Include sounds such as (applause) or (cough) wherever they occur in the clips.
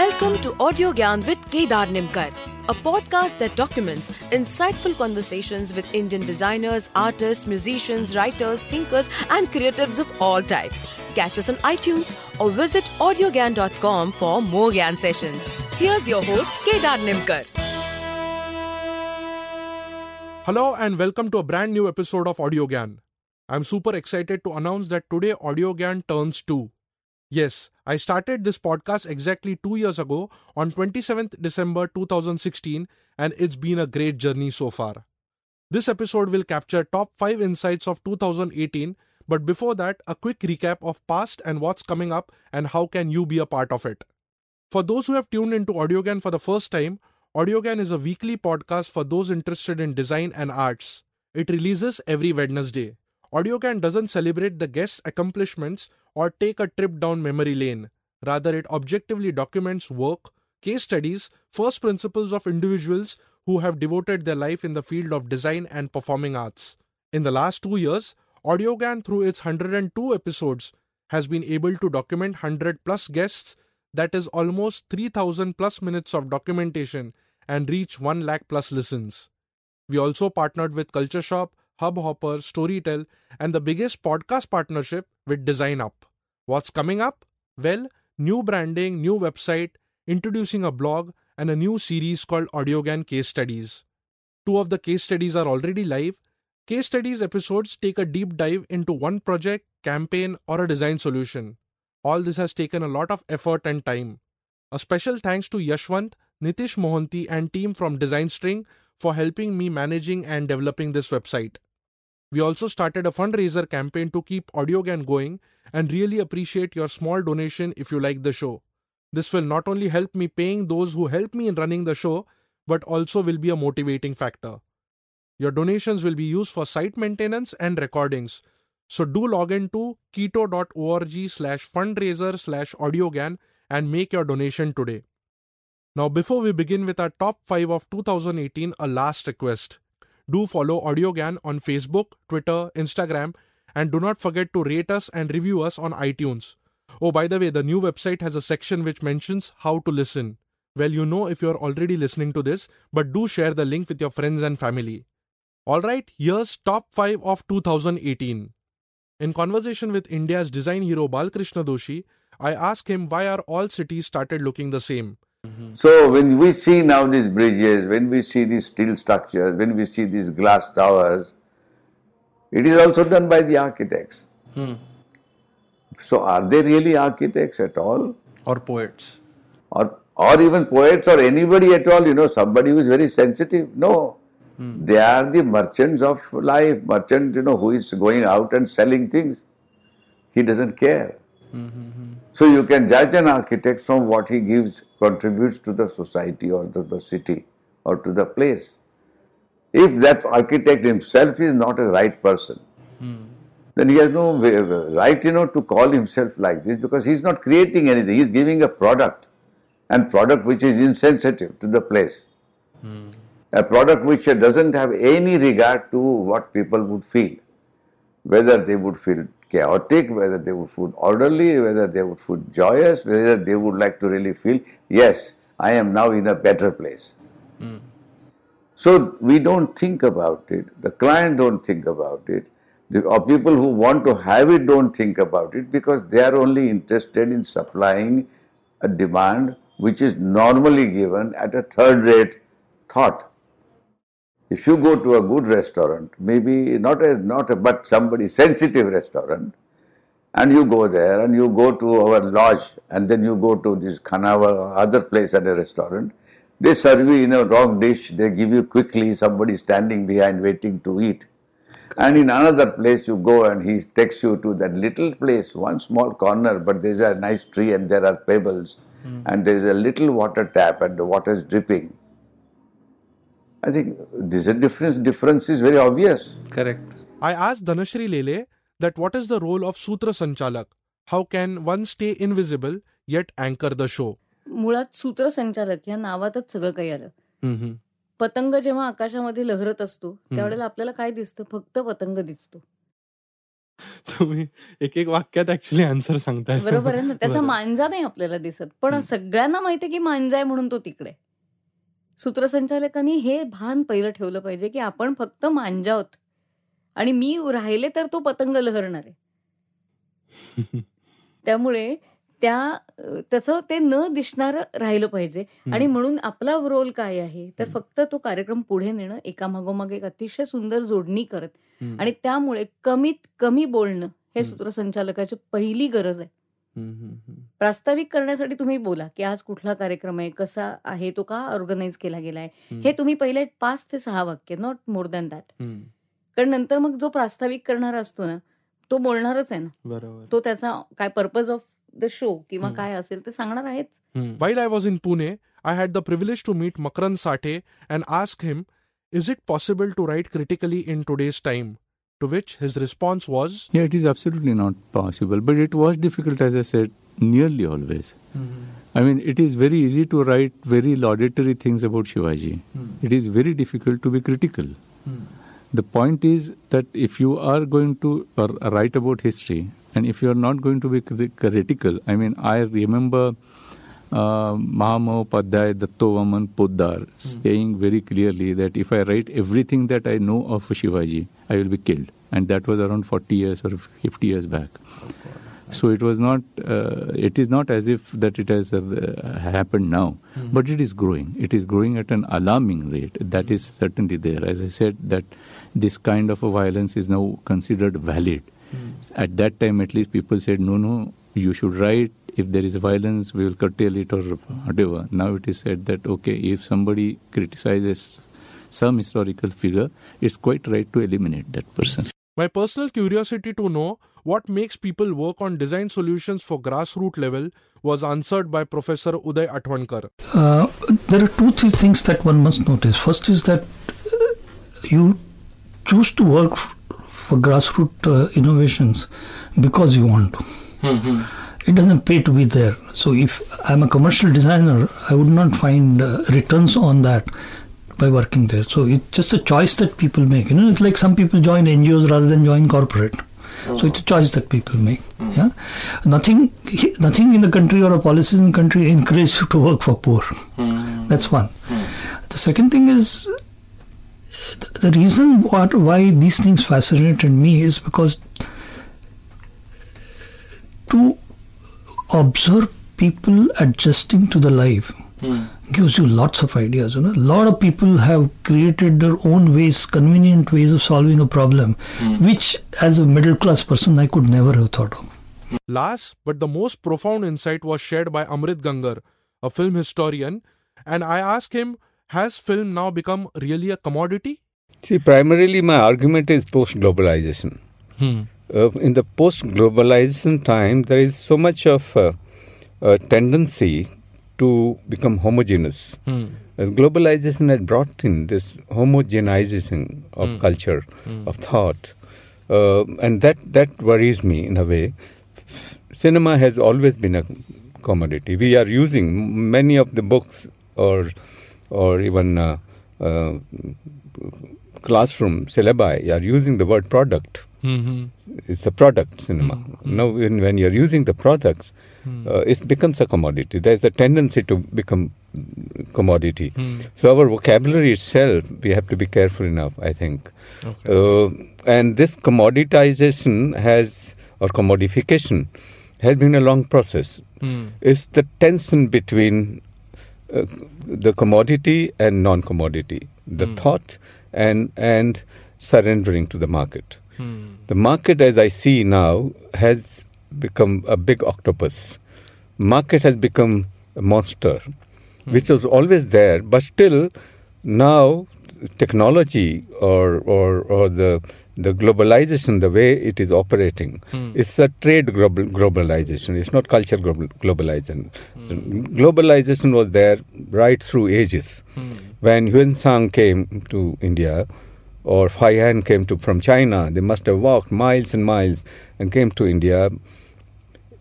Welcome to Audio Gyan with Kedar Nimkar, a podcast that documents insightful conversations with Indian designers, artists, musicians, writers, thinkers, and creatives of all types. Catch us on iTunes or visit audiogyan.com for more Gyan sessions. Here's your host, Kedar Nimkar. Hello and welcome to a brand new episode of Audio Gyan. I'm super excited to announce that today Audio Gyan turns 2. Yes, I started this podcast exactly 2 years ago on 27th December 2016 and it's been a great journey so far. This episode will capture top 5 insights of 2018, but before that, a quick recap of past and what's coming up and how can you be a part of it. For those who have tuned into AudioGyan for the first time, AudioGyan is a weekly podcast for those interested in design and arts. It releases every Wednesday. AudioGyan doesn't celebrate the guest's accomplishments or take a trip down memory lane. Rather, it objectively documents work, case studies, first principles of individuals who have devoted their life in the field of design and performing arts. In the last two years, AudioGyan, through its 102 episodes, has been able to document 100 plus guests, that is almost 3000 plus minutes of documentation, and reach 1 lakh plus listens. We also partnered with Culture Shop, Hubhopper, Storytel, and the biggest podcast partnership with Design Up. What's coming up? Well, new branding, new website, introducing a blog, and a new series called AudioGyan Case Studies. Two of the case studies are already live. Case studies episodes take a deep dive into one project, campaign, or a design solution. All this has taken a lot of effort and time. A special thanks to Yashwant, Nitish Mohanty, and team from Design String for helping me managing and developing this website. We also started a fundraiser campaign to keep AudioGyan going and really appreciate your small donation if you like the show. This will not only help me paying those who help me in running the show, but also will be a motivating factor. Your donations will be used for site maintenance and recordings. So do log in to ketto.org slash fundraiser slash audiogyan and make your donation today. Now, before we begin with our top 5 of 2018, a last request. Do follow AudioGyan on Facebook, Twitter, Instagram, and do not forget to rate us and review us on iTunes. Oh, by the way, the new website has a section which mentions how to listen. Well, you know if you're already listening to this, but do share the link with your friends and family. Alright, here's top 5 of 2018. In conversation with India's design hero Balkrishna Doshi, I asked him why are all cities started looking the same. Mm-hmm. So when we see now these bridges, when we see these steel structures, when we see these glass towers, it is also done by the architects. Hmm. So are they really architects at all? or poets. Or or even poets or anybody at all, you know, somebody who is very sensitive? No. Hmm. They are the merchants of life, merchant, you know, who is going out and selling things. He doesn't care. Mm-hmm. So you can judge an architect from what he gives, contributes to the society or to the city or to the place. If that architect himself is not a right person, hmm. then he has no right, you know, to call himself like this because he's not creating anything. He's giving a product, and product which is insensitive to the place. Hmm. A product which doesn't have any regard to what people would feel, whether they would feel chaotic, whether they would feel orderly, whether they would feel joyous, whether they would like to really feel, yes, I am now in a better place. Hmm. So we don't think about it. The client don't think about it. The or people who want to have it don't think about it because they are only interested in supplying a demand which is normally given at a third rate thought. If you go to a good restaurant, maybe not a not a but somebody sensitive restaurant, and you go there and you go to our lodge and then you go to this Khanawa other place at a restaurant, they serve you in a wrong dish, they give you quickly, somebody standing behind waiting to eat. And in another place you go and he takes you to that little place, one small corner, but there's a nice tree and there are pebbles hmm. and there's a little water tap and the water is dripping. I think this a difference difference is very obvious. Correct. I asked Dhanashri Lele that what is the role of Sutra Sanchalak? How can one stay invisible yet anchor the show? मुळात सूत्रसंचालक या नावातच सगळं काही आलं पतंग जेव्हा आकाशामध्ये लहरत असतो त्यावेळेला आपल्याला काय दिसतं फक्त पतंग दिसतो तुम्ही एक एक वाक्यात ऍक्च्युली आन्सर सांगताय बरोबर आहे ना त्याचा. मांजा नाही आपल्याला दिसत पण. सगळ्यांना माहिती आहे की मांजा आहे म्हणून तो तिकडे सूत्रसंचालकांनी हे भान पहिलं ठेवलं पाहिजे की आपण फक्त मांजा आहोत आणि मी राहिले तर तो पतंग लहरणार आहे (laughs) त्यामुळे त्या त्याचं ते न दिसणारं राहिलं पाहिजे आणि म्हणून आपला रोल काय आहे तर. फक्त तो कार्यक्रम पुढे नेणं एकामागोमाग एक अतिशय सुंदर जोडणी करत. आणि त्यामुळे कमीत कमी बोलणं हे. सूत्रसंचालकाची पहिली गरज आहे. प्रास्ताविक करण्यासाठी तुम्ही बोला की आज कुठला कार्यक्रम आहे कसा आहे तो का ऑर्गनाईज केला गेलाय. हे तुम्ही पहिले पाच ते सहा वाक्य नॉट मोर दॅन दॅट. कारण नंतर मग जो प्रास्ताविक करणारा असतो ना तो बोलणारच आहे ना बरोबर तो त्याचा काय पर्पज ऑफ द शो किंवा. काय असेल ते सांगणार आहेच. While I was in Pune, I had the privilege to meet Makarand Sate and ask him, Is it possible to write critically in today's time? To which his response was, Yeah, it is absolutely not possible, but it was difficult, as I said, nearly always. Mm-hmm. I mean, it is very easy to write very laudatory things about Shivaji. Mm. It is very difficult to be critical. Mm. The point is that if you are going to uh, write about history and if you are not going to be cri- critical, I mean, I remember uh, Mahamopadhyay Datto Vaman Potdar saying very clearly that if I write everything that I know of Shivaji, I will be killed. And that was around 40 years or 50 years back. So it was not. Uh, it is not as if that it has uh, happened now, but it is growing. It is growing at an alarming rate. That is certainly there. As I said, that this kind of a violence is now considered valid. At that time, at least people said, no, no, you should write. If there is violence, we will curtail it or whatever. Now it is said that okay, if somebody criticizes some historical figure, it's quite right to eliminate that person. My personal curiosity to know what makes people work on design solutions for grassroots level was answered by Professor Uday Athavankar. Uh, there are two, three things that one must notice. First is that uh, you choose to work for grassroots uh, innovations because you want to. It doesn't pay to be there. So if I'm a commercial designer, I would not find uh, returns on that by working there. So it's just a choice that people make. You know, it's like some people join NGOs rather than join corporate. So it's a choice that people make. Mm-hmm. Yeah, nothing, nothing in the country or a policy in the country encourages you to work for poor. Mm-hmm. That's one. Mm-hmm. The second thing is the reason what why these things fascinated me is because to observe people adjusting to the life hmm. gives you lots of ideas. You know, a lot of people have created their own ways, convenient ways of solving a problem, hmm. which as a middle class person I could never have thought of. Last but the most profound insight was shared by Amrit Gangar, a film historian, and I asked him, Has film now become really a commodity? See, primarily my argument is post globalization. Hmm. Uh, in the post globalization time, there is so much of uh, uh, tendency to become homogeneous. Uh, globalization had brought in this homogenization of culture, of thought, uh, and that, that worries me in a way. Cinema has always been a commodity. We are using many of the books or or even uh, uh, classroom syllabi are using the word product. It's a product cinema. Now, when, when you're using the products, uh, it becomes a commodity. There's a tendency to become commodity. So our vocabulary itself, we have to be careful enough. I think, uh, and this commoditization has or commodification has been a long process. It's the tension between uh, the commodity and non-commodity, the thought and and surrendering to the market. Hmm. The market, as I see now, has become a big octopus. Market has become a monster, hmm. which was always there, but still now technology or or or the the globalization, the way it is operating, hmm. it's a trade global, globalization. It's not culture global, globalization. Globalization was there right through ages. When Yuan Sang came to India, or Faihan came to from China, they must have walked miles and miles and came to India.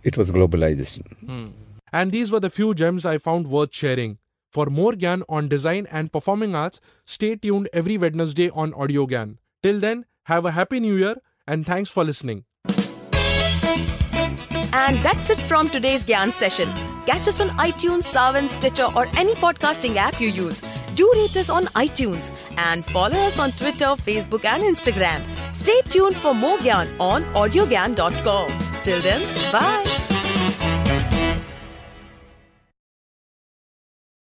It was globalization. Hmm. And these were the few gems I found worth sharing. For more Gyan on design and performing arts, stay tuned every Wednesday on Audio Gyan. Till then, have a happy new year and thanks for listening. And that's it from today's Gyan session. Catch us on iTunes, Saavn, Stitcher, or any podcasting app you use. Do rate us on iTunes and follow us on Twitter, Facebook, and Instagram. Stay tuned for more Gyan on audiogyan.com. Till then, bye.